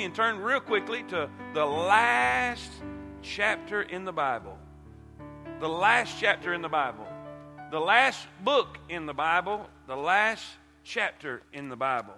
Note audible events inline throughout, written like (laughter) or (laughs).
me and turn real quickly to the last chapter in the Bible. The last chapter in the Bible. The last book in the Bible. The last chapter in the Bible.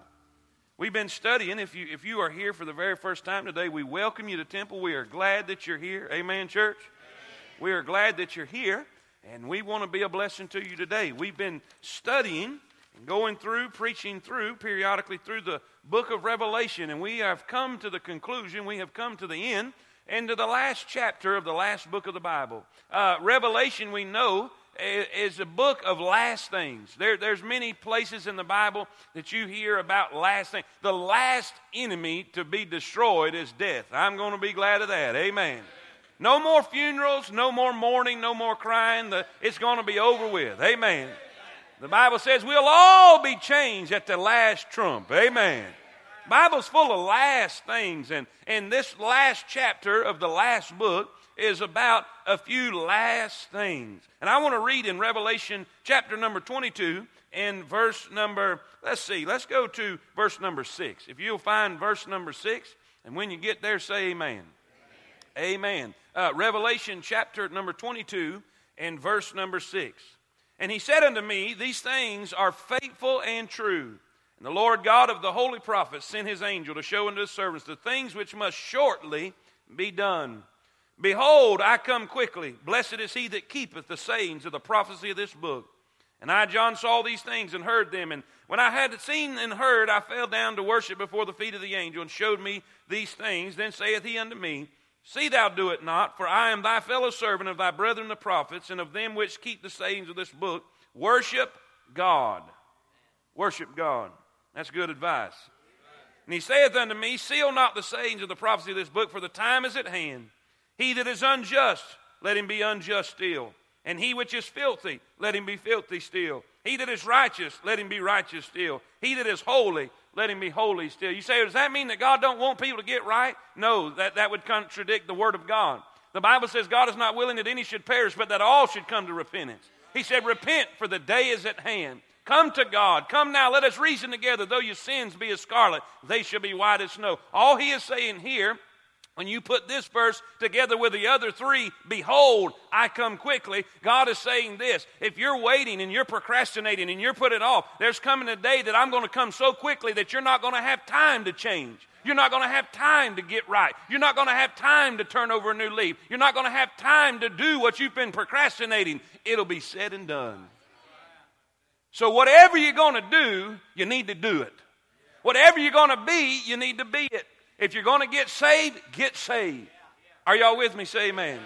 We've been studying. If you, if you are here for the very first time today, we welcome you to Temple. We are glad that you're here. Amen, church? Amen. We are glad that you're here, and we want to be a blessing to you today. We've been studying and going through, preaching through, periodically through the book of Revelation, and we have come to the conclusion, we have come to the end, and to the last chapter of the last book of the Bible. Uh, Revelation, we know, is a book of last things. There, there's many places in the Bible that you hear about last things. The last enemy to be destroyed is death. I'm going to be glad of that. Amen. No more funerals, no more mourning, no more crying. The, it's going to be over with. Amen. The Bible says we'll all be changed at the last trump. Amen. Bible's full of last things, and, and this last chapter of the last book is about a few last things. And I want to read in Revelation chapter number 22 and verse number, let's see, let's go to verse number 6. If you'll find verse number 6, and when you get there, say amen. Amen. amen. Uh, Revelation chapter number 22 and verse number 6. And he said unto me, These things are faithful and true. And the Lord God of the holy prophets sent his angel to show unto his servants the things which must shortly be done. Behold, I come quickly. Blessed is he that keepeth the sayings of the prophecy of this book. And I, John, saw these things and heard them. And when I had seen and heard, I fell down to worship before the feet of the angel and showed me these things. Then saith he unto me, See thou do it not, for I am thy fellow servant of thy brethren the prophets, and of them which keep the sayings of this book. Worship God. Worship God. That's good advice. And he saith unto me, Seal not the sayings of the prophecy of this book, for the time is at hand. He that is unjust, let him be unjust still. And he which is filthy, let him be filthy still. He that is righteous, let him be righteous still. He that is holy, let him be holy still. You say, does that mean that God don't want people to get right? No, that, that would contradict the word of God. The Bible says God is not willing that any should perish, but that all should come to repentance. He said, Repent, for the day is at hand. Come to God. Come now, let us reason together. Though your sins be as scarlet, they shall be white as snow. All he is saying here when you put this verse together with the other three, behold, I come quickly, God is saying this. If you're waiting and you're procrastinating and you're putting off, there's coming a day that I'm going to come so quickly that you're not going to have time to change. You're not going to have time to get right. You're not going to have time to turn over a new leaf. You're not going to have time to do what you've been procrastinating. It'll be said and done. So, whatever you're going to do, you need to do it. Whatever you're going to be, you need to be it. If you're going to get saved, get saved. Are y'all with me? Say amen.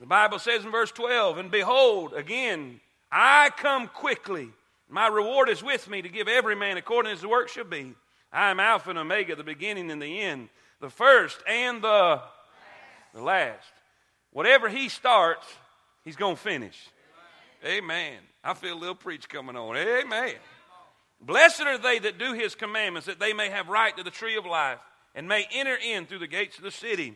The Bible says in verse 12, And behold, again, I come quickly. My reward is with me to give every man according as the work should be. I am Alpha and Omega, the beginning and the end, the first and the, the last. Whatever he starts, he's going to finish. Amen. I feel a little preach coming on. Amen. Blessed are they that do his commandments, that they may have right to the tree of life and may enter in through the gates of the city.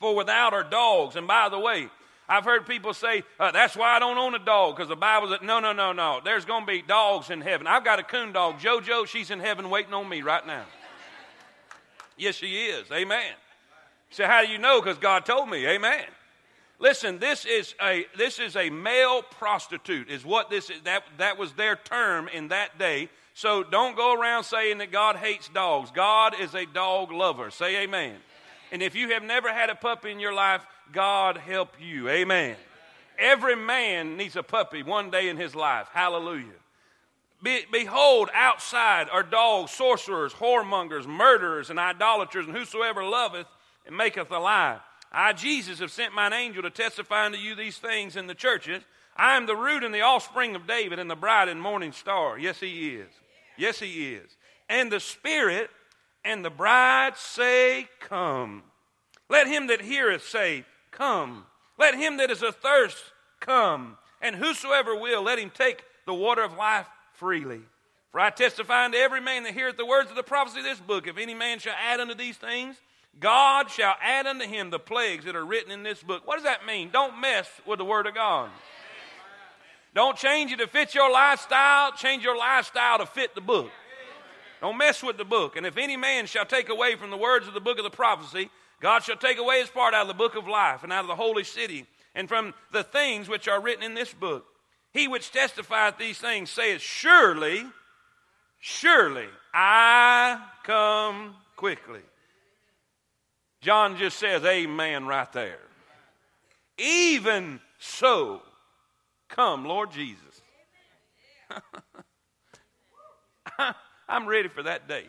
For without are dogs. And by the way, I've heard people say, uh, that's why I don't own a dog, because the Bible says, no, no, no, no. There's going to be dogs in heaven. I've got a coon dog, JoJo. She's in heaven waiting on me right now. yes, she is. Amen. So how do you know? Because God told me. Amen. Listen, this is a this is a male prostitute, is what this is. That that was their term in that day. So don't go around saying that God hates dogs. God is a dog lover. Say amen. And if you have never had a puppy in your life, God help you. Amen. Every man needs a puppy one day in his life. Hallelujah. Be, behold, outside are dogs, sorcerers, whoremongers, murderers, and idolaters, and whosoever loveth and maketh a lie. I, Jesus, have sent mine angel to testify unto you these things in the churches. I am the root and the offspring of David and the bride and morning star. Yes, he is. Yes, he is. And the Spirit and the bride say, Come. Let him that heareth say, Come. Let him that is athirst come. And whosoever will, let him take the water of life freely. For I testify unto every man that heareth the words of the prophecy of this book, if any man shall add unto these things, God shall add unto him the plagues that are written in this book. What does that mean? Don't mess with the Word of God. Don't change it to fit your lifestyle, change your lifestyle to fit the book. Don't mess with the book. And if any man shall take away from the words of the book of the prophecy, God shall take away his part out of the book of life and out of the holy city and from the things which are written in this book. He which testifieth these things saith, Surely, surely I come quickly. John just says, Amen, right there. Even so, come, Lord Jesus. (laughs) I'm ready for that day.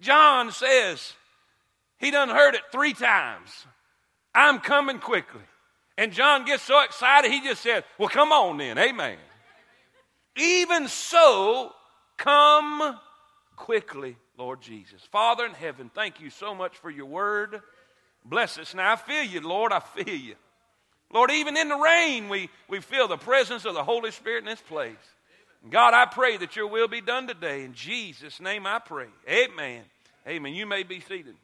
John says, he done heard it three times. I'm coming quickly. And John gets so excited, he just said, Well, come on then. Amen. Even so, come quickly, Lord Jesus. Father in heaven, thank you so much for your word. Bless us now. I feel you, Lord. I feel you. Lord, even in the rain, we, we feel the presence of the Holy Spirit in this place. God, I pray that your will be done today. In Jesus' name I pray. Amen. Amen. You may be seated.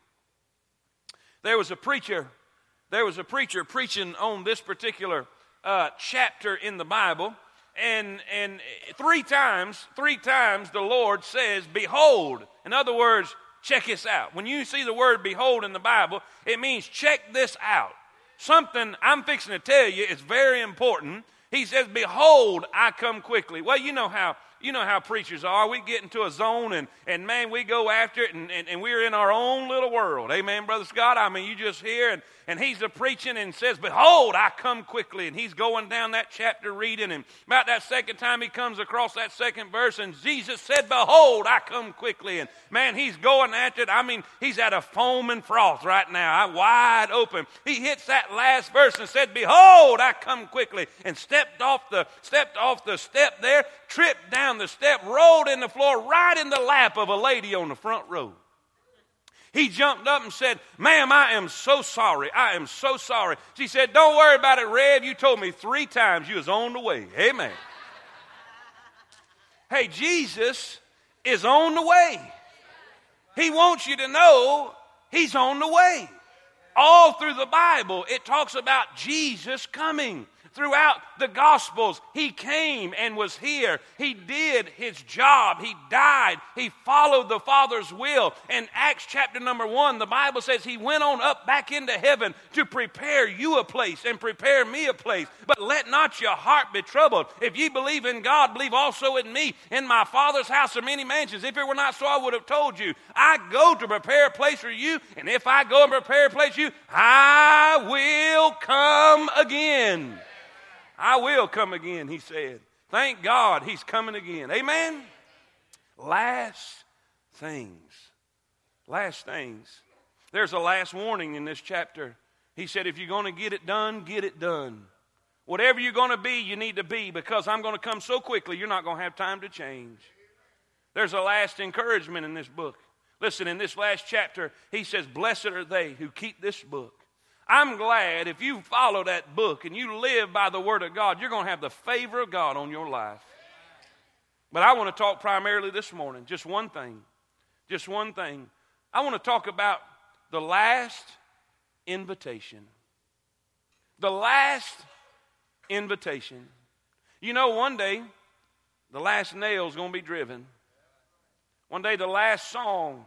There was a preacher, there was a preacher preaching on this particular uh, chapter in the Bible, and and three times, three times the Lord says, "Behold." In other words, check this out. When you see the word "behold" in the Bible, it means check this out. Something I'm fixing to tell you is very important. He says, "Behold, I come quickly." Well, you know how you know how preachers are. We get into a zone and, and man, we go after it and, and, and we're in our own little world. Amen, Brother Scott. I mean, you just hear and, and he's a preaching and says, Behold, I come quickly. And he's going down that chapter reading. And about that second time he comes across that second verse and Jesus said, Behold, I come quickly. And man, he's going after it. I mean, he's at a foam and froth right now, I wide open. He hits that last verse and said, Behold, I come quickly. And stepped off the, stepped off the step there, tripped down the step, rolled in the floor right in the lap of a lady on the front row. He jumped up and said, Ma'am, I am so sorry. I am so sorry. She said, Don't worry about it, Rev. You told me three times you was on the way. Amen. hey, Jesus is on the way. He wants you to know he's on the way. All through the Bible, it talks about Jesus coming throughout the Gospels. He came and was here. He did his job. He died. He followed the Father's will. In Acts chapter number one, the Bible says he went on up back into heaven to prepare you a place and prepare me a place. But let not your heart be troubled. If ye believe in God, believe also in me. In my Father's house are many mansions. If it were not so, I would have told you. I go to prepare a place for you, and if I go and prepare a place for you, I will come again. I will come again, he said. Thank God he's coming again. Amen? Last things. Last things. There's a last warning in this chapter. He said, if you're going to get it done, get it done. Whatever you're going to be, you need to be because I'm going to come so quickly, you're not going to have time to change. There's a last encouragement in this book. Listen, in this last chapter, he says, Blessed are they who keep this book I'm glad if you follow that book and you live by the Word of God, you're going to have the favor of God on your life. But I want to talk primarily this morning, just one thing. Just one thing. I want to talk about the last invitation. The last invitation. You know, one day, the last nail is going to be driven. One day, the last song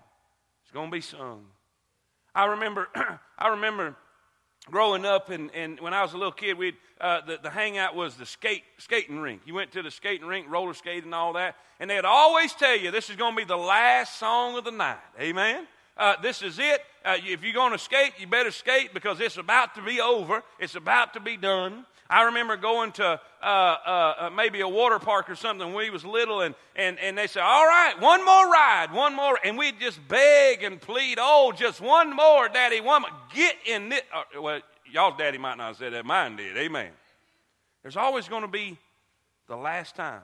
is going to be sung. I remember, (clears throat) I remember growing up and, and when I was a little kid, we uh, the, the hangout was the skate skating rink. You went to the skating rink, roller skating, and all that, and they'd always tell you this is going to be the last song of the night. Amen. Uh, this is it. Uh, if you're going to skate, you better skate because it's about to be over. It's about to be done. I remember going to uh, uh, uh, maybe a water park or something when we was little, and, and, and they said, all right, one more ride, one more. And we'd just beg and plead, oh, just one more, Daddy, one more. Get in this. Uh, well, y'all's daddy might not have said that. Mine did. Amen. There's always going to be the last time,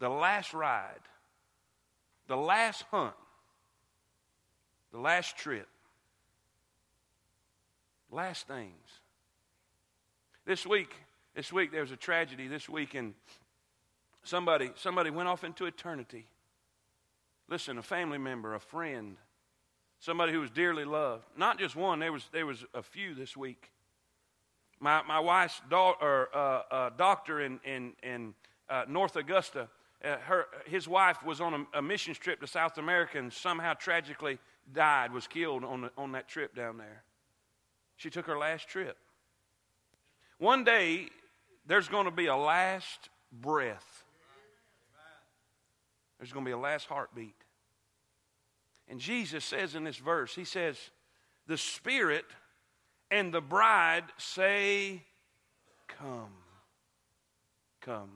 the last ride, the last hunt, the last trip, last things. This week, this week there was a tragedy this week, and somebody somebody went off into eternity. Listen, a family member, a friend, somebody who was dearly loved. Not just one. There was there was a few this week. My my wife's daughter, uh, uh, doctor in in in uh, North Augusta uh, her, his wife was on a, a mission trip to South America and somehow tragically died, was killed on, the, on that trip down there. She took her last trip. One day, there's going to be a last breath. There's going to be a last heartbeat. And Jesus says in this verse, He says, The Spirit and the bride say, Come. Come.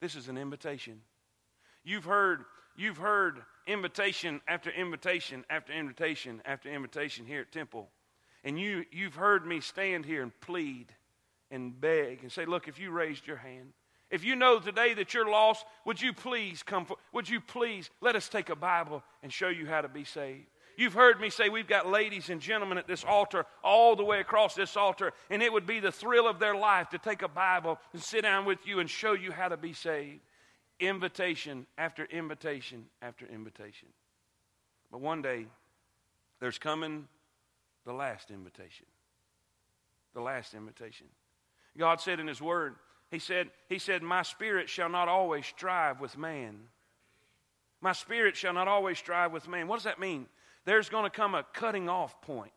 This is an invitation. You've heard, you've heard invitation after invitation after invitation after invitation here at Temple. And you, you've heard me stand here and plead and beg and say, Look, if you raised your hand, if you know today that you're lost, would you please come? For, would you please let us take a Bible and show you how to be saved? You've heard me say we've got ladies and gentlemen at this altar, all the way across this altar, and it would be the thrill of their life to take a Bible and sit down with you and show you how to be saved. Invitation after invitation after invitation. But one day, there's coming the last invitation. The last invitation. God said in His Word, He said, He said, My spirit shall not always strive with man. My spirit shall not always strive with man. What does that mean? there's going to come a cutting off point.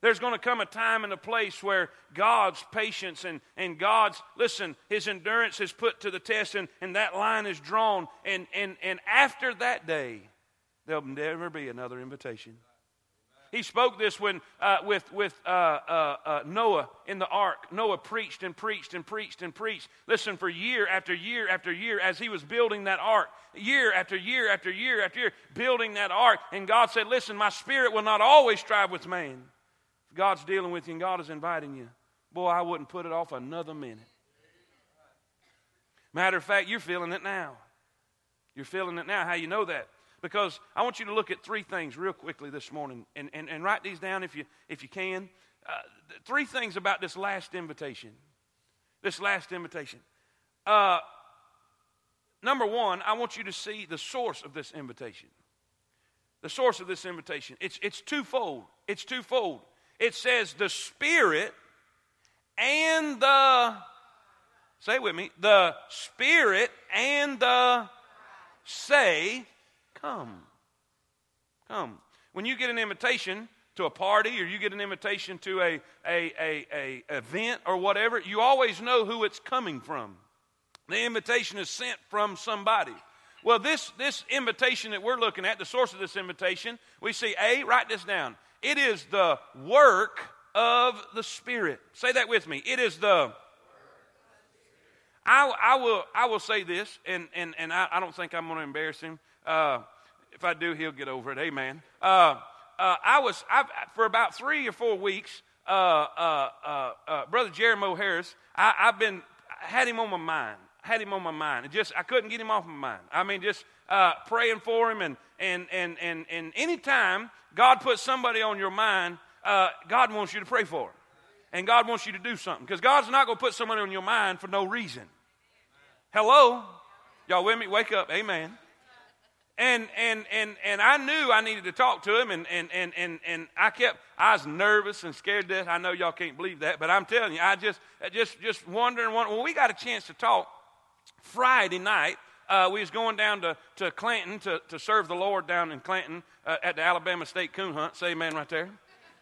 There's going to come a time and a place where God's patience and, and God's, listen, his endurance is put to the test and, and that line is drawn. And, and, and after that day, there'll never be another invitation. He spoke this when, uh, with, with uh, uh, uh, Noah in the ark. Noah preached and preached and preached and preached. Listen, for year after year after year, as he was building that ark, year after year after year after year, building that ark. And God said, Listen, my spirit will not always strive with man. If God's dealing with you and God is inviting you, boy, I wouldn't put it off another minute. Matter of fact, you're feeling it now. You're feeling it now. How you know that? Because I want you to look at three things real quickly this morning and, and, and write these down if you, if you can. Uh, three things about this last invitation. This last invitation. Uh, number one, I want you to see the source of this invitation. The source of this invitation. It's, it's twofold. It's twofold. It says the Spirit and the, say with me, the Spirit and the say Come. Come. When you get an invitation to a party or you get an invitation to a, a, a, a event or whatever, you always know who it's coming from. The invitation is sent from somebody. Well, this, this invitation that we're looking at, the source of this invitation, we see A, write this down. It is the work of the Spirit. Say that with me. It is the. I, I, will, I will say this, and, and, and I, I don't think I'm going to embarrass him. Uh, if I do, he'll get over it. Amen. Uh, uh, I was I've, for about three or four weeks. Uh, uh, uh, Brother Jeremy Harris, I, have been I had him on my mind. I had him on my mind. It just I couldn't get him off my mind. I mean, just praying for him, and and and and and anytime God puts somebody on your mind, God wants you to pray for. Him. And God wants you to do something because God's not going to put somebody on your mind for no reason. Hello, y'all with me? Wake up, Amen and and and and I knew I needed to talk to him, and and and and and I kept I was nervous and scared to death. I know y'all can't believe that, but I'm telling you, I just just just wondering. When we got a chance to talk Friday night, uh, we was going down to, to Clanton to, to serve the Lord down in Clanton uh, at the Alabama State Coon Hunt. Say amen right there.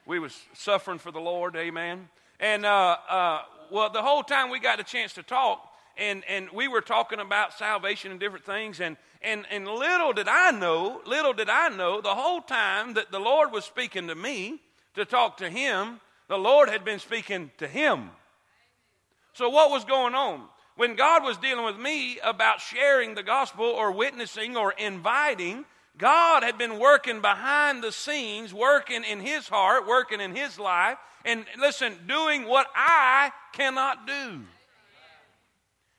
We was suffering for the Lord, amen. And uh, uh, well, the whole time we got a chance to talk, and, and we were talking about salvation and different things. And, and, and little did I know, little did I know, the whole time that the Lord was speaking to me to talk to him, the Lord had been speaking to him. So, what was going on? When God was dealing with me about sharing the gospel or witnessing or inviting, God had been working behind the scenes, working in his heart, working in his life, and listen, doing what I cannot do.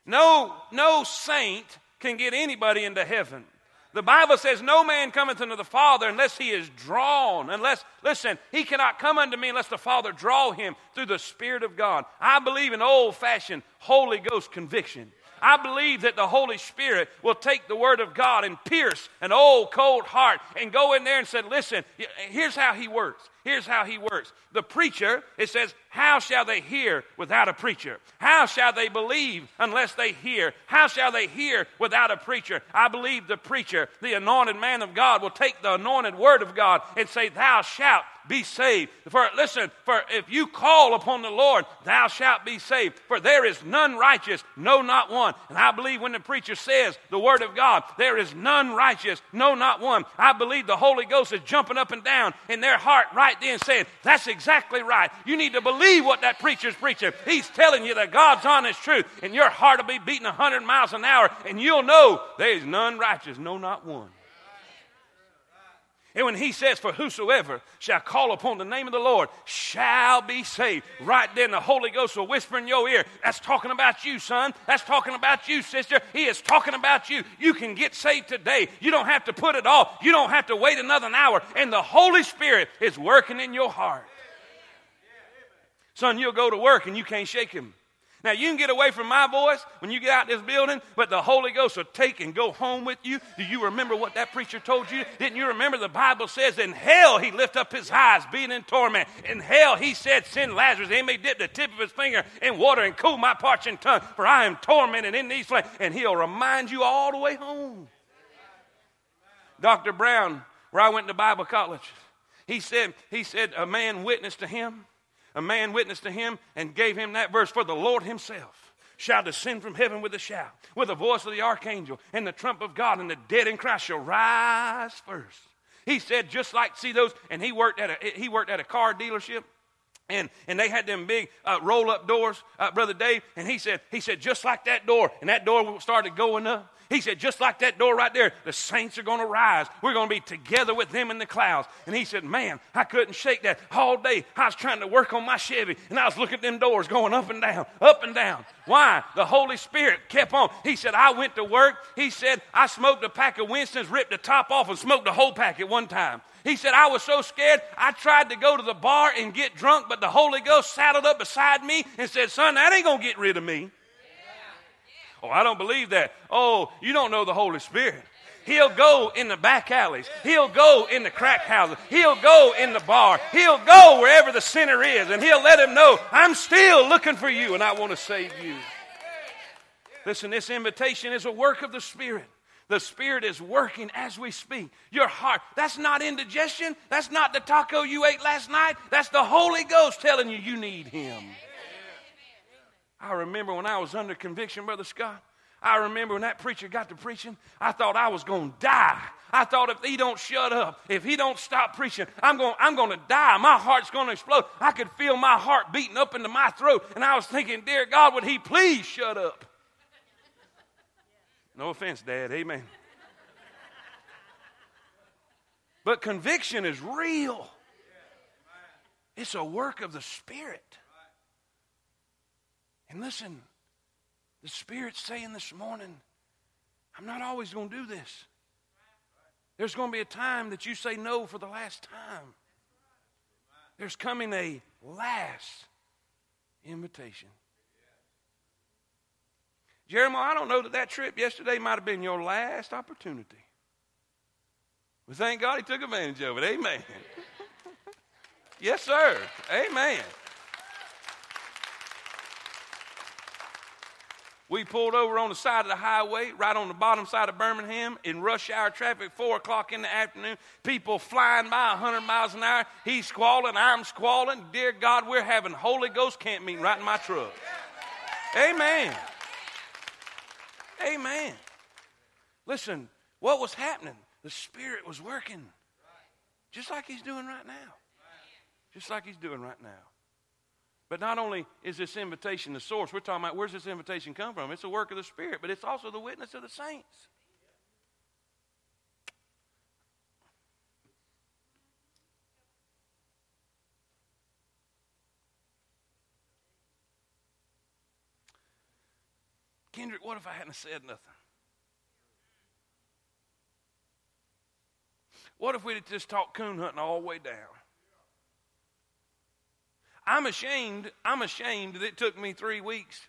No, no saint can get anybody into heaven. The Bible says, No man cometh unto the Father unless he is drawn. Unless, listen, he cannot come unto me unless the Father draw him through the Spirit of God. I believe in old fashioned Holy Ghost conviction. I believe that the Holy Spirit will take the Word of God and pierce an old, cold heart and go in there and say, Listen, here's how He works. Here's how He works. The preacher, it says, How shall they hear without a preacher? How shall they believe unless they hear? How shall they hear without a preacher? I believe the preacher, the anointed man of God, will take the anointed word of God and say, Thou shalt be saved. For listen, for if you call upon the Lord, thou shalt be saved. For there is none righteous, no, not one. And I believe when the preacher says the word of God, there is none righteous, no, not one. I believe the Holy Ghost is jumping up and down in their heart right then, saying, That's exactly right. You need to believe what that preacher's preaching. He's telling you that God's honest truth, and your heart will be beating 100 miles an hour, and you'll know there is none righteous, no, not one. And when he says, For whosoever shall call upon the name of the Lord shall be saved, right then the Holy Ghost will whisper in your ear, That's talking about you, son. That's talking about you, sister. He is talking about you. You can get saved today. You don't have to put it off. You don't have to wait another hour. And the Holy Spirit is working in your heart. Son, you'll go to work and you can't shake him. Now, you can get away from my voice when you get out this building, but the Holy Ghost will take and go home with you. Do you remember what that preacher told you? Didn't you remember the Bible says, In hell he lift up his eyes, being in torment. In hell he said, Send Lazarus, he may dip the tip of his finger in water and cool my parching tongue, for I am tormented in these flames. And he'll remind you all the way home. Dr. Brown, where I went to Bible college, he said, he said, a man witnessed to him a man witnessed to him and gave him that verse For the Lord himself shall descend from heaven with a shout, with the voice of the archangel and the trump of God, and the dead in Christ shall rise first. He said, just like, see those, and he worked at a, he worked at a car dealership. And, and they had them big uh, roll up doors, uh, Brother Dave. And he said, he said, just like that door. And that door started going up. He said, just like that door right there, the saints are going to rise. We're going to be together with them in the clouds. And he said, man, I couldn't shake that all day. I was trying to work on my Chevy, and I was looking at them doors going up and down, up and down. Why? The Holy Spirit kept on. He said, I went to work. He said, I smoked a pack of Winston's, ripped the top off, and smoked the whole pack at one time. He said, I was so scared, I tried to go to the bar and get drunk, but the Holy Ghost saddled up beside me and said, Son, that ain't going to get rid of me. Oh, I don't believe that. Oh, you don't know the Holy Spirit. He'll go in the back alleys. He'll go in the crack houses. He'll go in the bar. He'll go wherever the sinner is, and he'll let him know, I'm still looking for you, and I want to save you. Listen, this invitation is a work of the Spirit. The Spirit is working as we speak. Your heart, that's not indigestion. That's not the taco you ate last night. That's the Holy Ghost telling you you need Him. I remember when I was under conviction, Brother Scott. I remember when that preacher got to preaching, I thought I was going to die. I thought if he don't shut up, if he don't stop preaching, I'm going, I'm going to die. My heart's going to explode. I could feel my heart beating up into my throat. And I was thinking, dear God, would he please shut up? No offense, Dad. Amen. But conviction is real. It's a work of the Spirit. And listen, the Spirit's saying this morning, I'm not always going to do this. There's going to be a time that you say no for the last time. There's coming a last invitation. Jeremiah, I don't know that that trip yesterday might have been your last opportunity. But thank God he took advantage of it. Amen. (laughs) yes, sir. Amen. We pulled over on the side of the highway, right on the bottom side of Birmingham, in rush hour traffic, 4 o'clock in the afternoon. People flying by 100 miles an hour. He's squalling, I'm squalling. Dear God, we're having Holy Ghost camp meeting right in my truck. Amen. Amen. Listen, what was happening? The Spirit was working. Just like He's doing right now. Just like He's doing right now. But not only is this invitation the source, we're talking about where's this invitation come from? It's a work of the Spirit, but it's also the witness of the saints. Kendrick, what if I hadn't said nothing? What if we'd just talked coon hunting all the way down? I'm ashamed, I'm ashamed that it took me three weeks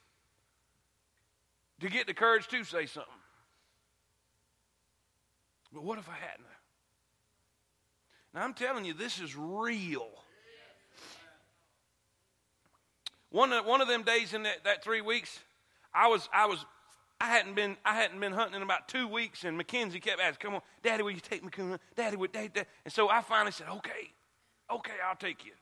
to get the courage to say something. But what if I hadn't? Now I'm telling you, this is real. One of, one of them days in that, that three weeks, I was, I was, I hadn't been, I hadn't been hunting in about two weeks, and Mackenzie kept asking, "Come on, Daddy, will you take me? Daddy, would Daddy, Daddy?" And so I finally said, "Okay, okay, I'll take you."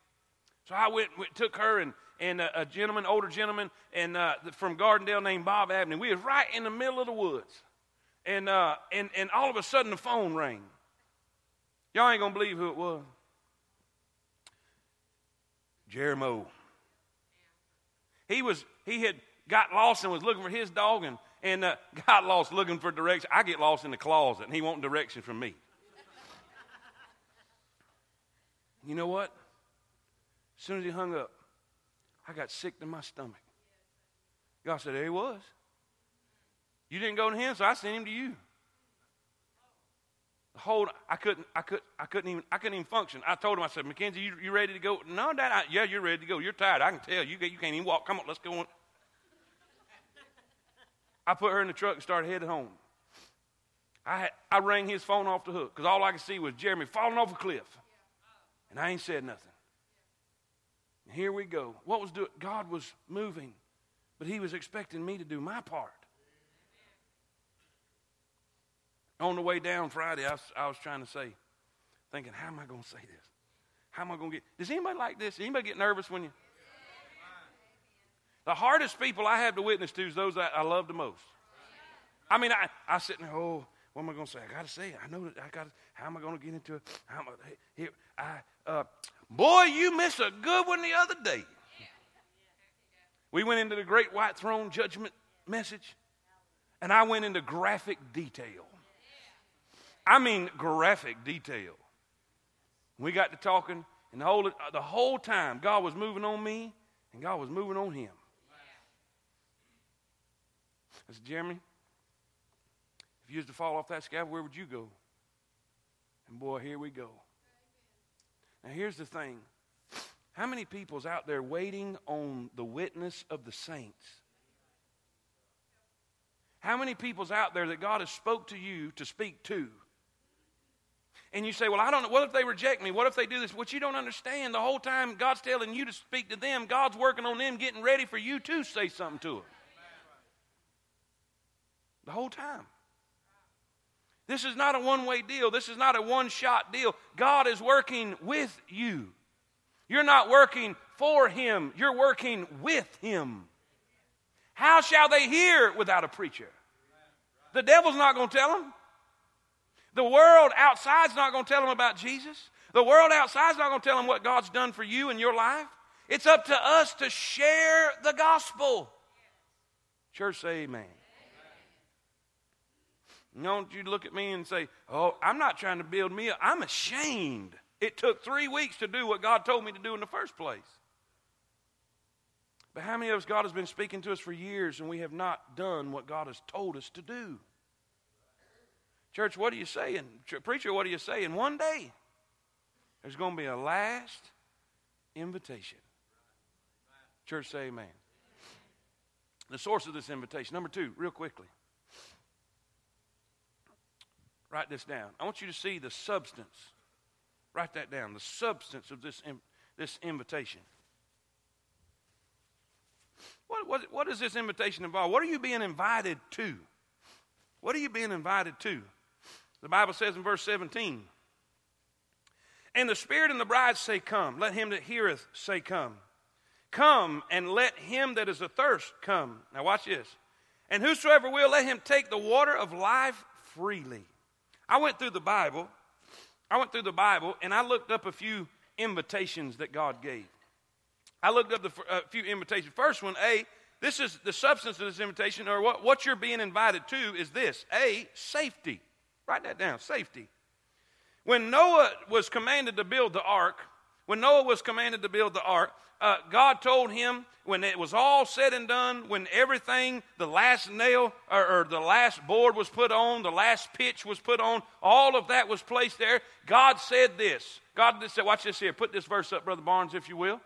So I went, went took her and and a, a gentleman, older gentleman, and uh, from Gardendale named Bob Abney. We was right in the middle of the woods, and uh, and and all of a sudden the phone rang. Y'all ain't gonna believe who it was. Jeremy. He was he had got lost and was looking for his dog and and uh, (laughs) got lost looking for direction. I get lost in the closet and he want direction from me. you know what? As soon as he hung up, I got sick to my stomach. God said, There he was. You didn't go to him, so I sent him to you. The whole I couldn't I could I couldn't even I couldn't even function. I told him, I said, Mackenzie, you, you ready to go? No, Dad, I, yeah, you're ready to go. You're tired. I can tell. You you can't even walk. Come on, let's go on. I put her in the truck and started heading home. I, had, I rang his phone off the hook because all I could see was Jeremy falling off a cliff. And I ain't said nothing. Here we go. What was doing? God was moving, but He was expecting me to do my part. On the way down Friday, I was, I was trying to say, thinking, how am I going to say this? How am I going to get? Does anybody like this? Anybody get nervous when you? The hardest people I have to witness to is those that I love the most. I mean, I, I sit there, oh, what am I going to say? I got to say it. I know that I got to, how am I going to get into it? How am I, here, I, uh, boy, you missed a good one the other day. We went into the great white throne judgment message, and I went into graphic detail. I mean, graphic detail. We got to talking, and the whole, the whole time, God was moving on me, and God was moving on him. I said, Jeremy, if you was to fall off that scaffold, where would you go? And boy, here we go. Now, here's the thing how many people's out there waiting on the witness of the saints? How many people's out there that God has spoke to you to speak to? And you say, Well, I don't know. What if they reject me? What if they do this? What you don't understand, the whole time God's telling you to speak to them, God's working on them, getting ready for you to say something to them. The whole time. This is not a one way deal. This is not a one shot deal. God is working with you. You're not working for Him, you're working with Him. How shall they hear without a preacher? The devil's not going to tell them. The world outside's not going to tell them about Jesus. The world outside's not going to tell them what God's done for you in your life. It's up to us to share the gospel. Church, say amen. Don't you look at me and say, Oh, I'm not trying to build me up. I'm ashamed. It took three weeks to do what God told me to do in the first place. But how many of us, God has been speaking to us for years and we have not done what God has told us to do? Church, what are you saying? Preacher, what are you saying? One day, there's going to be a last invitation. Church, say amen. The source of this invitation. Number two, real quickly. Write this down. I want you to see the substance. Write that down. The substance of this, this invitation. What, what, what does this invitation involve? What are you being invited to? What are you being invited to? The Bible says in verse 17, And the Spirit and the bride say, Come. Let him that heareth say, Come. Come, and let him that is athirst come. Now watch this. And whosoever will, let him take the water of life freely. I went through the Bible. I went through the Bible and I looked up a few invitations that God gave. I looked up a uh, few invitations. First one, A, this is the substance of this invitation, or what, what you're being invited to is this A, safety. Write that down safety. When Noah was commanded to build the ark, when Noah was commanded to build the ark, uh, God told him when it was all said and done, when everything, the last nail or, or, the last board was put on, the last pitch was put on, all of that was placed there, God said this. God said, watch this here. Put this verse up, Brother Barnes, if you will.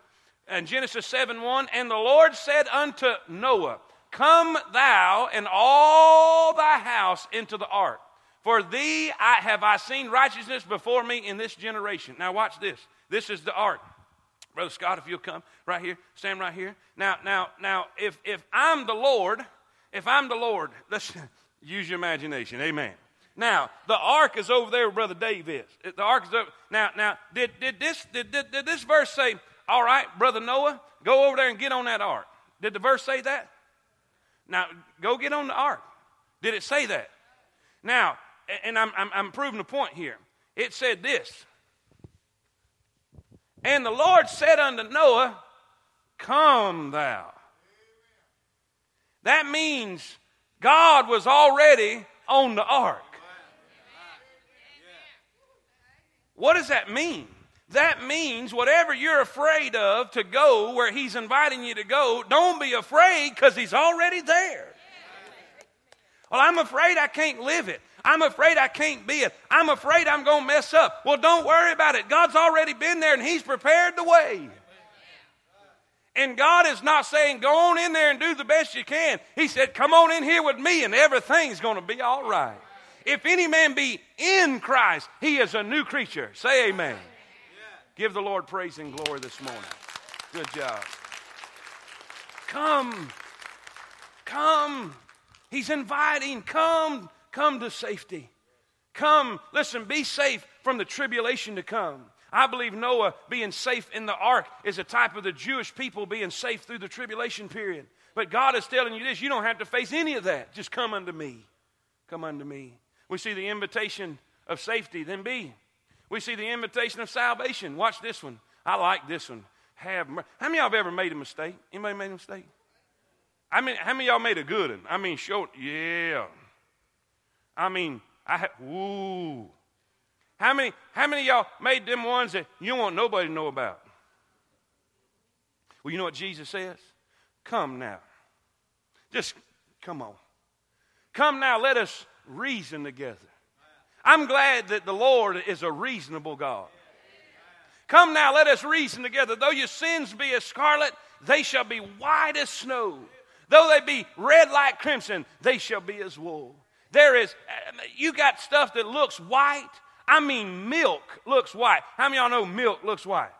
And Genesis 7 1, and the Lord said unto Noah, Come thou and all thy house into the ark. For thee I, have I seen righteousness before me in this generation. Now watch this. This is the ark. Brother Scott, if you'll come right here, stand right here. Now, now, now, if if I'm the Lord, if I'm the Lord, (laughs) let's use your imagination. Amen. Now, the ark is over there Brother Dave is. The ark is over. Now, now, did, did, this, did, did, did this verse say, all right, Brother Noah, go over there and get on that ark? Did the verse say that? Now, go get on the ark. Did it say that? Now, and I'm, I'm, I'm proving a point here. It said this And the Lord said unto Noah, Come thou. That means God was already on the ark. What does that mean? That means whatever you're afraid of to go where He's inviting you to go, don't be afraid because He's already there. Well, I'm afraid I can't live it. I'm afraid I can't be it. I'm afraid I'm going to mess up. Well, don't worry about it. God's already been there and He's prepared the way. And God is not saying, go on in there and do the best you can. He said, come on in here with me and everything's going to be all right. If any man be in Christ, he is a new creature. Say amen. Give the Lord praise and glory this morning. Good job. Come. Come. He's inviting. Come. Come to safety. Come. Listen, be safe from the tribulation to come. I believe Noah being safe in the ark is a type of the Jewish people being safe through the tribulation period. But God is telling you this you don't have to face any of that. Just come unto me. Come unto me. We see the invitation of safety, then B. We see the invitation of salvation. Watch this one. I like this one. Have mer- how many of y'all have ever made a mistake? Anybody made a mistake? I mean, how many of y'all made a good one? I mean, short, yeah. I mean, I ooh. How many, how many y'all made them ones that you want nobody to know about? Well, you know what Jesus says? Come now. Just come on. Come now, let us reason together. I'm glad that the Lord is a reasonable God. Come now, let us reason together. Though your sins be as scarlet, they shall be white as snow. Though they be red like crimson, they shall be as wool. There is, um, you got stuff that looks white. I mean, milk looks white. How many y'all know milk looks white?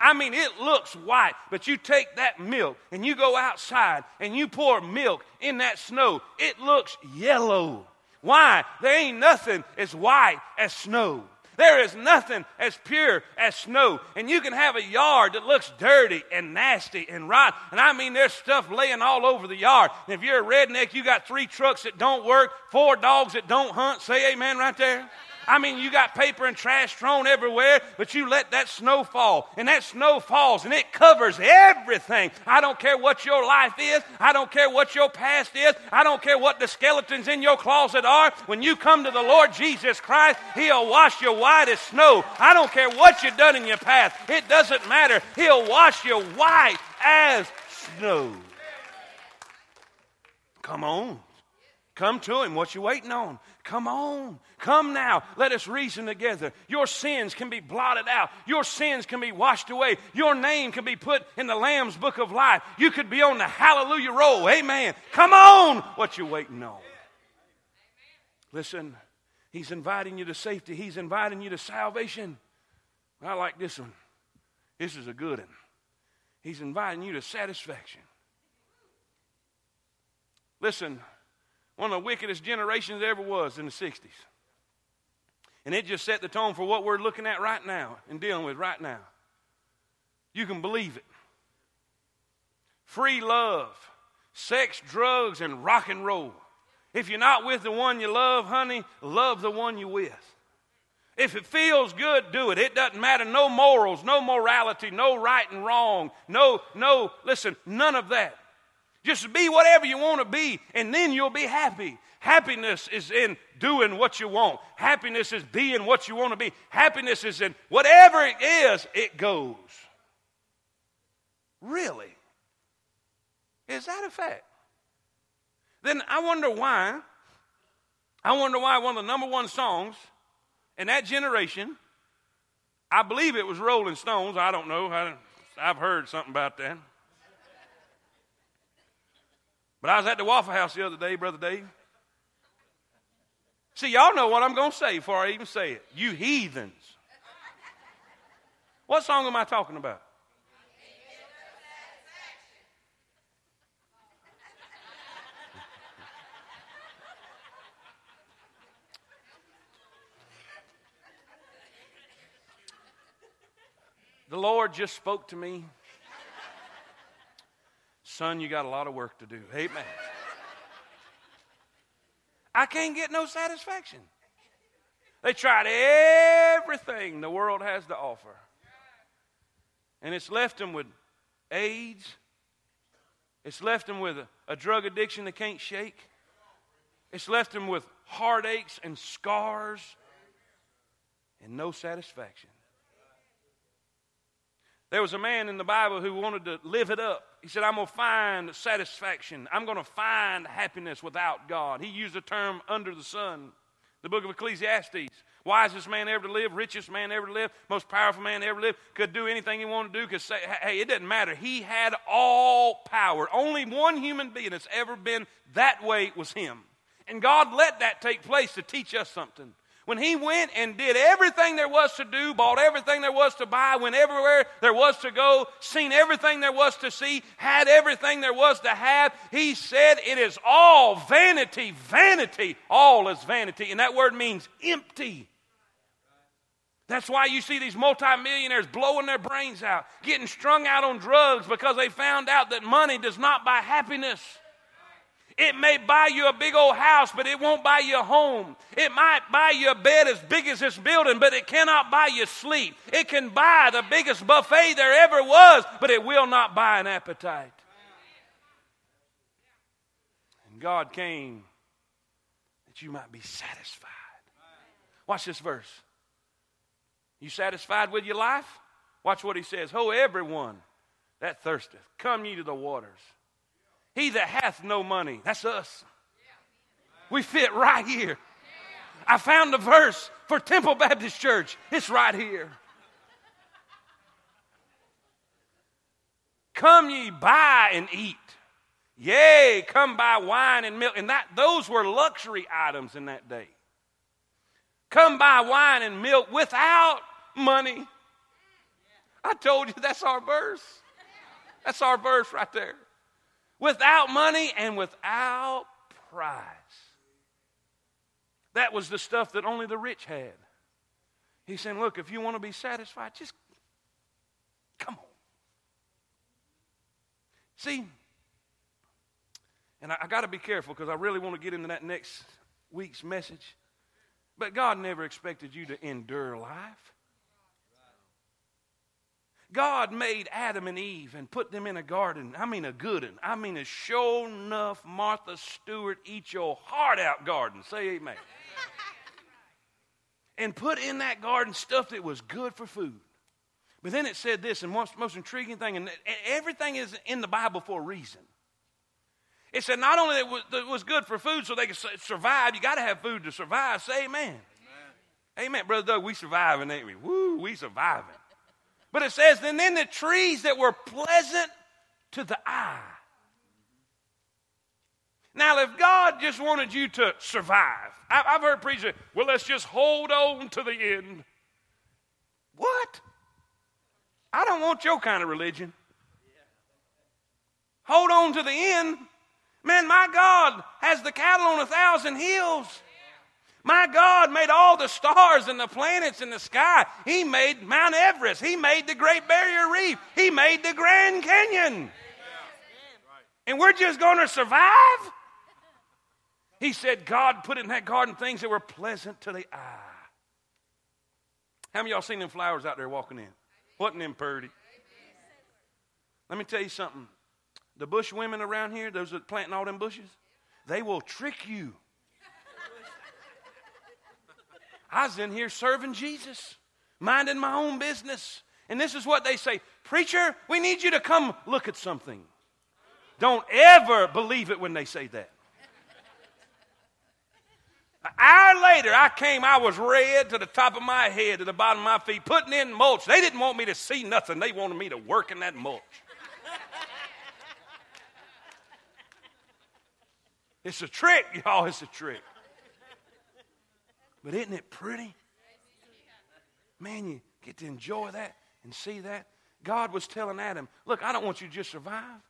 I mean, it looks white, but you take that milk and you go outside and you pour milk in that snow, it looks yellow. Why? There ain't nothing as white as snow. There is nothing as pure as snow. And you can have a yard that looks dirty and nasty and rotten. And I mean, there's stuff laying all over the yard. And if you're a redneck, you got three trucks that don't work, four dogs that don't hunt. Say amen right there. I mean, you got paper and trash thrown everywhere, but you let that snow fall, and that snow falls, and it covers everything. I don't care what your life is. I don't care what your past is. I don't care what the skeletons in your closet are. When you come to the Lord Jesus Christ, He'll wash you white as snow. I don't care what you've done in your past. It doesn't matter. He'll wash you white as snow. Come on. Come to Him. What you waiting on? Come on. Come now. Let us reason together. Your sins can be blotted out. Your sins can be washed away. Your name can be put in the Lamb's book of life. You could be on the hallelujah roll. Amen. Come on. What you waiting on? Listen, He's inviting you to safety. He's inviting you to salvation. I like this one. This is a good one. He's inviting you to satisfaction. Listen, one of the wickedest generations ever was in the 60s. And it just set the tone for what we're looking at right now and dealing with right now. You can believe it. Free love, sex, drugs, and rock and roll. If you're not with the one you love, honey, love the one you're with. If it feels good, do it. It doesn't matter. No morals, no morality, no right and wrong, no, no, listen, none of that. Just be whatever you want to be, and then you'll be happy. Happiness is in doing what you want. Happiness is being what you want to be. Happiness is in whatever it is, it goes. Really? Is that a fact? Then I wonder why. I wonder why one of the number one songs in that generation, I believe it was Rolling Stones. I don't know. I, I've heard something about that. But I was at the Waffle House the other day, Brother Dave. See, y'all know what I'm going to say before I even say it. You heathens. What song am I talking about? the Lord just spoke to me Son, you got a lot of work to do. Amen. (laughs) I can't get no satisfaction. They tried everything the world has to offer. And it's left them with AIDS. It's left them with a, a drug addiction they can't shake. It's left them with heartaches and scars and no satisfaction. There was a man in the Bible who wanted to live it up. He said, I'm going to find satisfaction. I'm going to find happiness without God. He used the term under the sun. The book of Ecclesiastes. Wisest man ever to live, richest man ever to live, most powerful man ever to live, could do anything he wanted to do, could say, hey, it doesn't matter. He had all power. Only one human being that's ever been that way was him. And God let that take place to teach us something. When he went and did everything there was to do, bought everything there was to buy, went everywhere there was to go, seen everything there was to see, had everything there was to have, he said, It is all vanity, vanity. All is vanity. And that word means empty. That's why you see these multimillionaires blowing their brains out, getting strung out on drugs because they found out that money does not buy happiness. It may buy you a big old house, but it won't buy you a home. It might buy you a bed as big as this building, but it cannot buy you sleep. It can buy the biggest buffet there ever was, but it will not buy an appetite. And God came that you might be satisfied. Watch this verse. You satisfied with your life? Watch what he says. Ho, everyone that thirsteth, come ye to the waters. He that hath no money, that's us. We fit right here. I found the verse for Temple Baptist Church. It's right here. Come ye buy and eat. Yea, come buy wine and milk. And that those were luxury items in that day. Come buy wine and milk without money. I told you that's our verse. That's our verse right there without money and without prize. That was the stuff that only the rich had. He said, Look, if you want to be satisfied, just come on. See, and I, I got to be careful because I really want to get into that next week's message. But God never expected you to endure life. God made Adam and Eve and put them in a garden. I mean, a good one. I mean, a show enough Martha Stewart eat your heart out garden. Say amen. (laughs) and put in that garden stuff that was good for food. But then it said this, and most, most intriguing thing, and everything is in the Bible for a reason. It said not only that it was, it was good for food so they could survive, you got to have food to survive. Say amen. Amen. amen. Brother Doug, we surviving, ain't we? Woo, we surviving. But it says, and then the trees that were pleasant to the eye. Now, if God just wanted you to survive, I've heard preachers well, let's just hold on to the end. What? I don't want your kind of religion. Hold on to the end. Man, my God has the cattle on a thousand hills. My God made all the stars and the planets in the sky. He made Mount Everest. He made the Great Barrier Reef. He made the Grand Canyon. And we're just going to survive? He said God put in that garden things that were pleasant to the eye. How many y'all seen them flowers out there walking in? Wasn't them pretty? Let me tell you something. The bush women around here, those that planting all them bushes, they will trick you I was in here serving Jesus, minding my own business. And this is what they say Preacher, we need you to come look at something. Don't ever believe it when they say that. An hour later, I came, I was red to the top of my head, to the bottom of my feet, putting in mulch. They didn't want me to see nothing, they wanted me to work in that mulch. it's a trick, y'all, it's a trick. But isn't it pretty? Man, you get to enjoy that and see that. God was telling Adam, Look, I don't want you to just survive.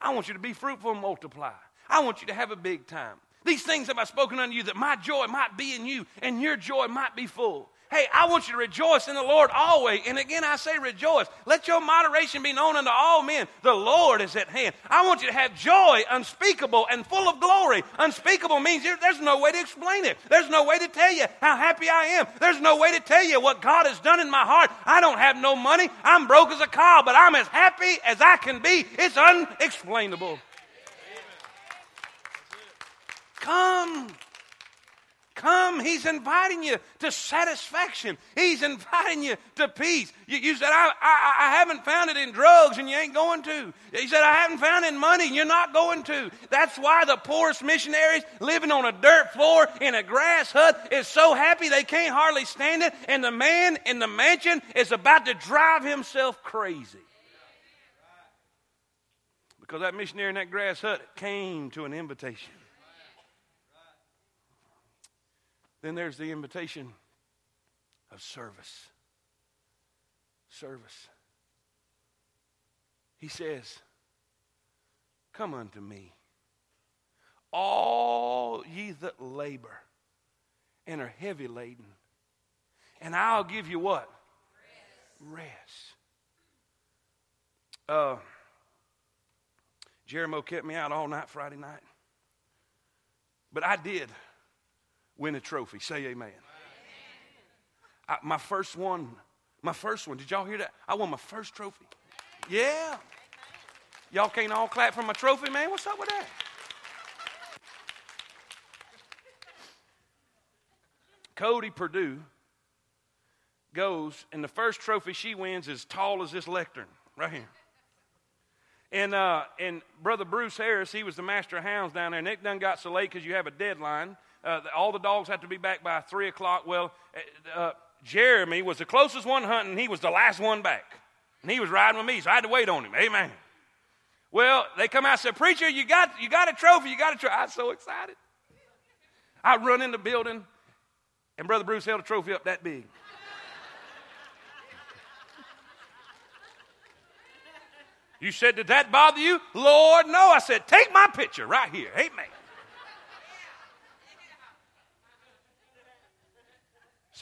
I want you to be fruitful and multiply. I want you to have a big time. These things have I spoken unto you that my joy might be in you and your joy might be full. Hey, I want you to rejoice in the Lord always. And again, I say rejoice. Let your moderation be known unto all men. The Lord is at hand. I want you to have joy unspeakable and full of glory. Unspeakable means there's no way to explain it. There's no way to tell you how happy I am. There's no way to tell you what God has done in my heart. I don't have no money. I'm broke as a cow, but I'm as happy as I can be. It's unexplainable. Come. Come. He's inviting you to satisfaction. He's inviting you to peace. You, you said, I, I, I, haven't found it in drugs, and you ain't going to. He said, I haven't found it in money, and you're not going to. That's why the poorest missionaries living on a dirt floor in a grass hut is so happy they can't hardly stand it, and the man in the mansion is about to drive himself crazy. Because that missionary in that grass hut came to an invitation. Then there's the invitation of service. Service. He says, Come unto me, all ye that labor and are heavy laden, and I'll give you what? Rest. Rest. Uh, Jeremy kept me out all night Friday night. But I did win a trophy. Say amen. I, my first one, my first one. Did y'all hear that? I won my first trophy. Yeah. Y'all can't all clap for my trophy, man. What's up with that? Cody Purdue goes, and the first trophy she wins is tall as this lectern right here. And, uh, and Brother Bruce Harris, he was the master of hounds down there. Nick done got so late because you have a deadline. Uh, all the dogs had to be back by 3 o'clock. Well, uh, uh, Jeremy was the closest one hunting. He was the last one back. And he was riding with me, so I had to wait on him. Amen. Well, they come out and said, Preacher, you got, you got a trophy. You got a trophy. I was so excited. I run in the building, and Brother Bruce held a trophy up that big. You said, Did that bother you? Lord, no. I said, Take my picture right here. Amen.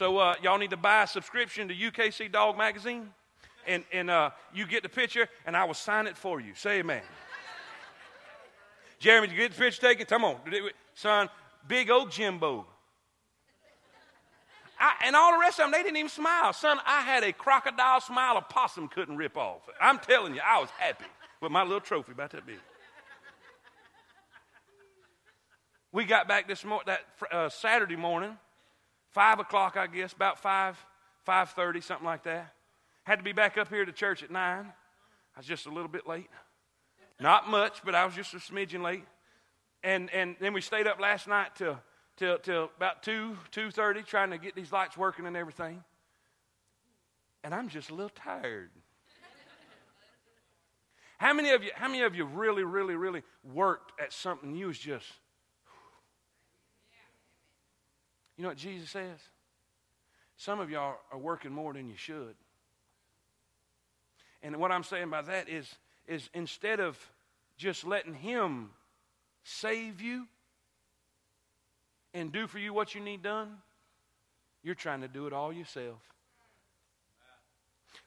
So, uh, y'all need to buy a subscription to UKC Dog Magazine, and, and uh, you get the picture, and I will sign it for you. Say amen. Jeremy, did you get the picture taken? Come on. Son, big old Jimbo. I, and all the rest of them, they didn't even smile. Son, I had a crocodile smile a possum couldn't rip off. I'm telling you, I was happy with my little trophy about that big. We got back this morning, that uh, Saturday morning, five o'clock, I guess, about five, five thirty, something like that. Had to be back up here to church at nine. I was just a little bit late. Not much, but I was just a smidgen late. And and then we stayed up last night till till, till about 2, 2.30 trying to get these lights working and everything. And I'm just a little tired. how many of you, how many of you really, really, really worked at something you was just You know what Jesus says? Some of y'all are working more than you should. And what I'm saying by that is, is instead of just letting Him save you, and do for you what you need done, you're trying to do it all yourself.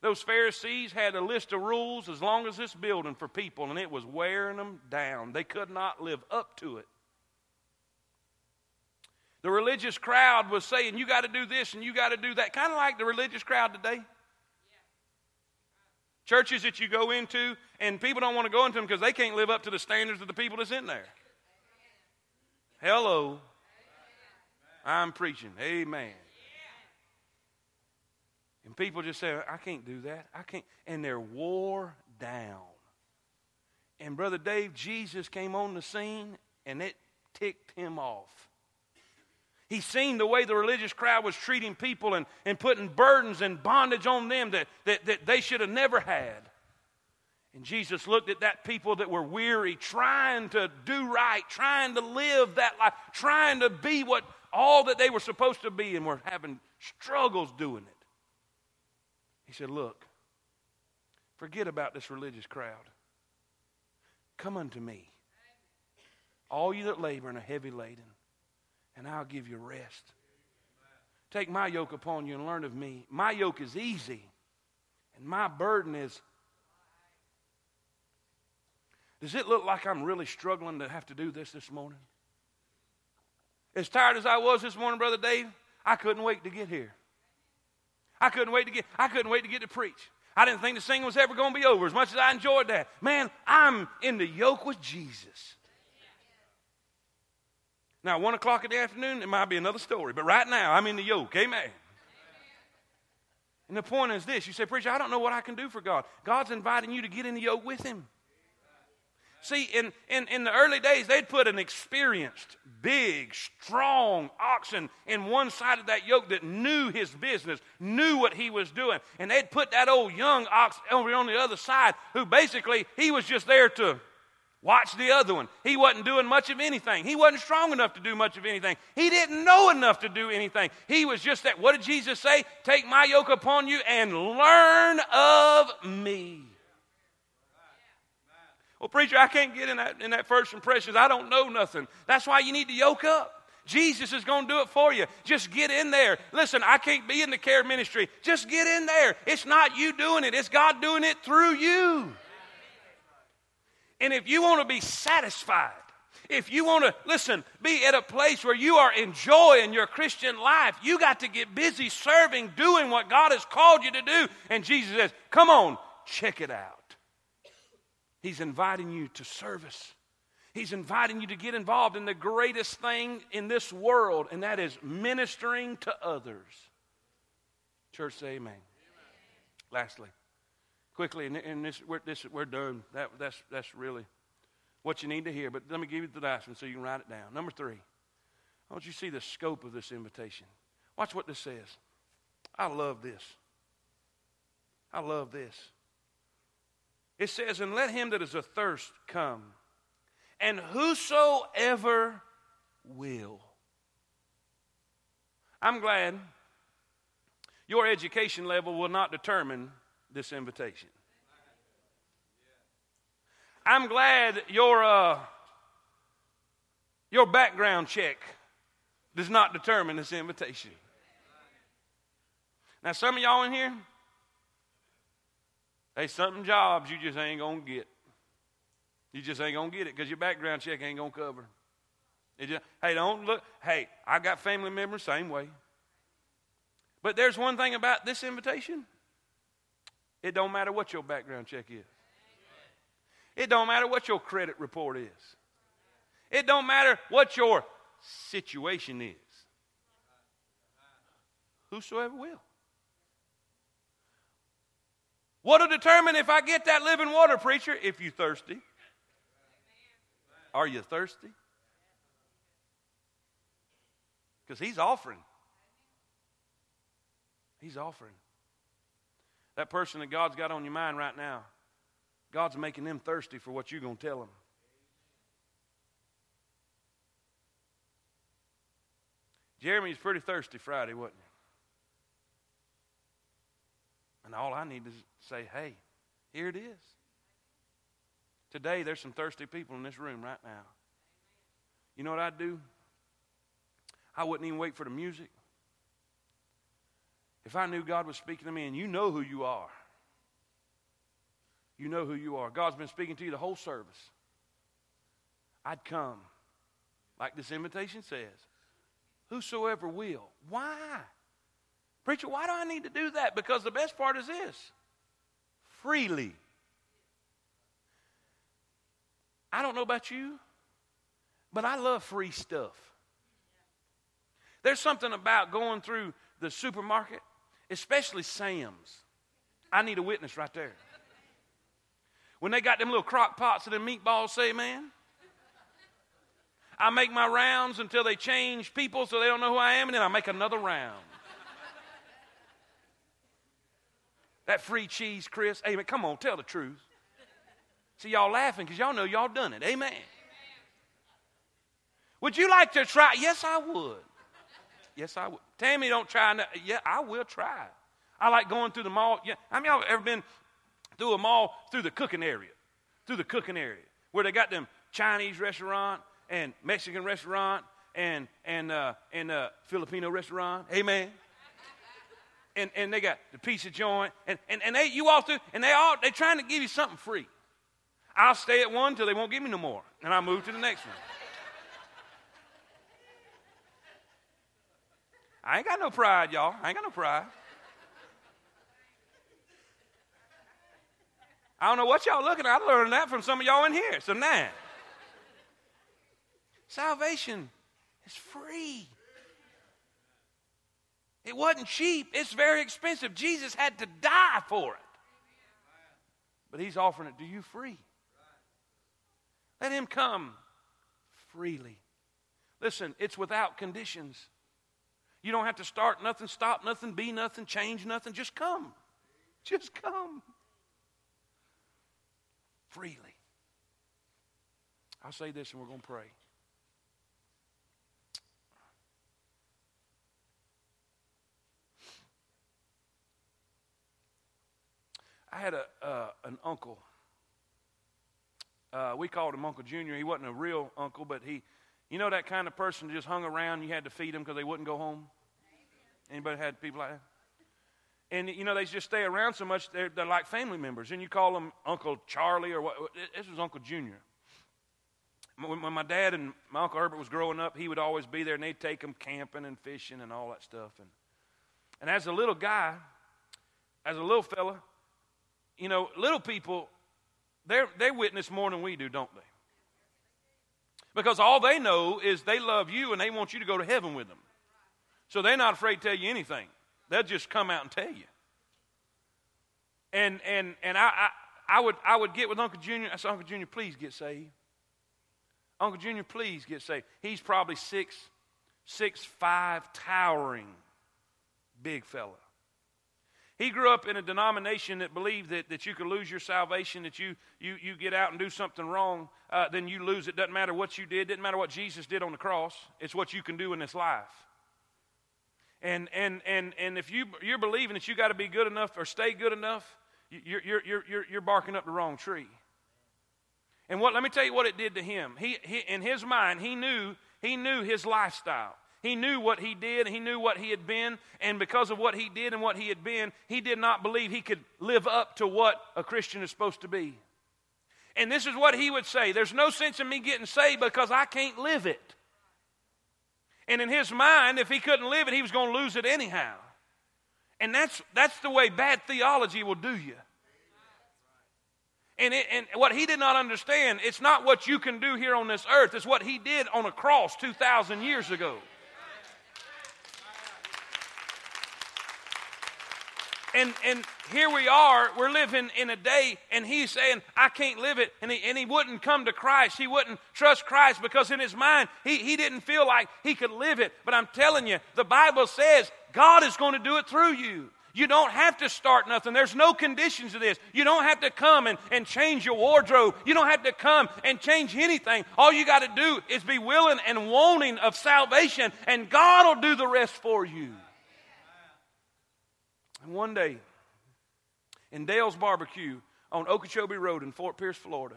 Those Pharisees had a list of rules as long as this building for people, and it was wearing them down. They could not live up to it. The religious crowd was saying, You got to do this and you got to do that, kind of like the religious crowd today. Churches that you go into, and people don't want to go into them because they can't live up to the standards of the people that's in there. Hello. I'm preaching. Amen. And people just say, I can't do that. I can't. And they're wore down. And Brother Dave, Jesus came on the scene and it ticked him off. He seen the way the religious crowd was treating people and, and putting burdens and bondage on them that, that, that they should have never had. And Jesus looked at that people that were weary, trying to do right, trying to live that life, trying to be what all that they were supposed to be and were having struggles doing it. He said, Look, forget about this religious crowd. Come unto me, all you that labor and are heavy laden, and I'll give you rest. Take my yoke upon you and learn of me. My yoke is easy, and my burden is. Does it look like I'm really struggling to have to do this this morning? As tired as I was this morning, Brother Dave, I couldn't wait to get here. I couldn't wait to get, I couldn't wait to get to preach. I didn't think the singing was ever going to be over as much as I enjoyed that. Man, I'm in the yoke with Jesus. Now, one o'clock in the afternoon, it might be another story, but right now, I'm in the yoke. Amen. And the point is this you say, Preacher, I don't know what I can do for God. God's inviting you to get in the yoke with Him. See, in, in, in the early days, they'd put an experienced, big, strong oxen in one side of that yoke that knew his business, knew what he was doing. And they'd put that old young ox over on the other side, who basically, he was just there to watch the other one. He wasn't doing much of anything. He wasn't strong enough to do much of anything. He didn't know enough to do anything. He was just that. What did Jesus say? Take my yoke upon you and learn of me. Well, preacher, I can't get in that, in that first impressions. I don't know nothing. That's why you need to yoke up. Jesus is going to do it for you. Just get in there. Listen, I can't be in the care ministry. Just get in there. It's not you doing it, it's God doing it through you. And if you want to be satisfied, if you want to, listen, be at a place where you are enjoying your Christian life, you got to get busy serving, doing what God has called you to do. And Jesus says, come on, check it out. He's inviting you to service. He's inviting you to get involved in the greatest thing in this world, and that is ministering to others. Church, say amen. amen. Lastly, quickly, and, and this, we're, this, we're done. That, that's, that's really what you need to hear. But let me give you the last one so you can write it down. Number three, I want you to see the scope of this invitation. Watch what this says. I love this. I love this. It says, And let him that is athirst come, and whosoever will. I'm glad your education level will not determine this invitation. I'm glad your, uh, your background check does not determine this invitation. Now, some of y'all in here, Hey, something jobs you just ain't going to get. You just ain't going to get it because your background check ain't going to cover. It just, hey, don't look. Hey, I got family members same way. But there's one thing about this invitation. It don't matter what your background check is. It don't matter what your credit report is. It don't matter what your situation is. Whosoever will. What'll determine if I get that living water, preacher? If you thirsty. Are you thirsty? Because he's offering. He's offering. That person that God's got on your mind right now, God's making them thirsty for what you're going to tell them. Jeremy's pretty thirsty Friday, wasn't he? And all I need to say, hey, here it is. Today, there's some thirsty people in this room right now. You know what I'd do? I wouldn't even wait for the music. If I knew God was speaking to me, and you know who you are, you know who you are. God's been speaking to you the whole service. I'd come, like this invitation says, whosoever will. Why? Preacher, why do I need to do that? Because the best part is this freely. I don't know about you, but I love free stuff. There's something about going through the supermarket, especially Sam's. I need a witness right there. When they got them little crock pots and them meatballs, say, man. I make my rounds until they change people so they don't know who I am, and then I make another round. That free cheese, Chris. Amen. Come on, tell the truth. See, y'all laughing because y'all know y'all done it. Amen. Amen. Would you like to try? Yes, I would. Yes, I would. Tammy, don't try. No, yeah, I will try. I like going through the mall. Yeah, how many y'all ever been through a mall through the cooking area? Through the cooking area where they got them Chinese restaurant and Mexican restaurant and and uh, and uh, Filipino restaurant. Amen. and, and they got the pizza joint, and, and, and they, you walk through, and they all, they trying to give you something free. I'll stay at one till they won't give me no more, and I'll move to the next one. I ain't got no pride, y'all. I ain't got no pride. I don't know what y'all looking at. I learned that from some of y'all in here. So now, salvation is free. It wasn't cheap, it's very expensive. Jesus had to die for it. But he's offering it to you free. Let him come freely. Listen, it's without conditions. You don't have to start nothing, stop nothing, be nothing, change nothing. Just come. Just come. Freely. I'll say this and we're going to pray. I had a uh, an uncle. Uh, we called him Uncle Junior. He wasn't a real uncle, but he, you know, that kind of person just hung around. You had to feed them because they wouldn't go home. Anybody had people like that? And you know, they just stay around so much they're, they're like family members. And you call them Uncle Charlie or what? This was Uncle Junior. When my dad and my Uncle Herbert was growing up, he would always be there, and they'd take him camping and fishing and all that stuff. And and as a little guy, as a little fella, you know, little people, they witness more than we do, don't they? Because all they know is they love you and they want you to go to heaven with them. So they're not afraid to tell you anything. They'll just come out and tell you. And and and I, I, I would I would get with Uncle Junior. I said, Uncle Junior, please get saved. Uncle Junior, please get saved. He's probably six, six, five, towering, big fella. He grew up in a denomination that believed that, that you could lose your salvation, that you, you, you get out and do something wrong, uh, then you lose it. Doesn't matter what you did, doesn't matter what Jesus did on the cross. It's what you can do in this life. And, and, and, and if you, you're believing that you got to be good enough or stay good enough, you're, you're, you're, you're barking up the wrong tree. And what, let me tell you what it did to him. He, he, in his mind, he knew, he knew his lifestyle. He knew what he did, he knew what he had been, and because of what he did and what he had been, he did not believe he could live up to what a Christian is supposed to be. And this is what he would say There's no sense in me getting saved because I can't live it. And in his mind, if he couldn't live it, he was going to lose it anyhow. And that's, that's the way bad theology will do you. And, it, and what he did not understand, it's not what you can do here on this earth, it's what he did on a cross 2,000 years ago. And, and here we are, we're living in a day, and he's saying, I can't live it. And he, and he wouldn't come to Christ. He wouldn't trust Christ because in his mind, he, he didn't feel like he could live it. But I'm telling you, the Bible says God is going to do it through you. You don't have to start nothing. There's no conditions to this. You don't have to come and, and change your wardrobe. You don't have to come and change anything. All you got to do is be willing and wanting of salvation, and God will do the rest for you. And one day, in Dale's Barbecue on Okeechobee Road in Fort Pierce, Florida,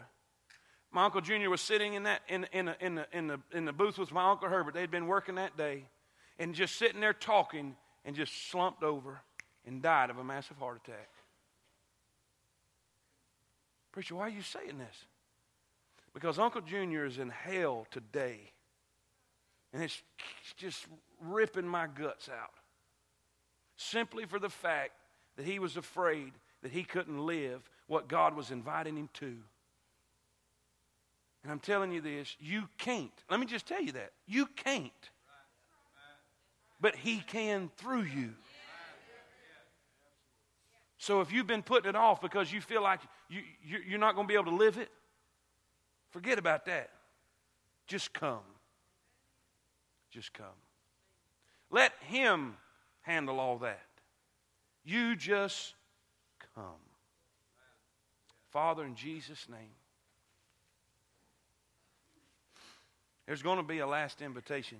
my Uncle Junior was sitting in, that, in, in, in, the, in, the, in the booth with my Uncle Herbert. They'd been working that day and just sitting there talking and just slumped over and died of a massive heart attack. Preacher, why are you saying this? Because Uncle Junior is in hell today. And it's just ripping my guts out simply for the fact that he was afraid that he couldn't live what God was inviting him to. And I'm telling you this, you can't. Let me just tell you that. You can't. But he can through you. So if you've been putting it off because you feel like you, you're not going to be able to live it, forget about that. Just come. Just come. Let him handle all that. You just come. Father, in Jesus' name, there's going to be a last invitation.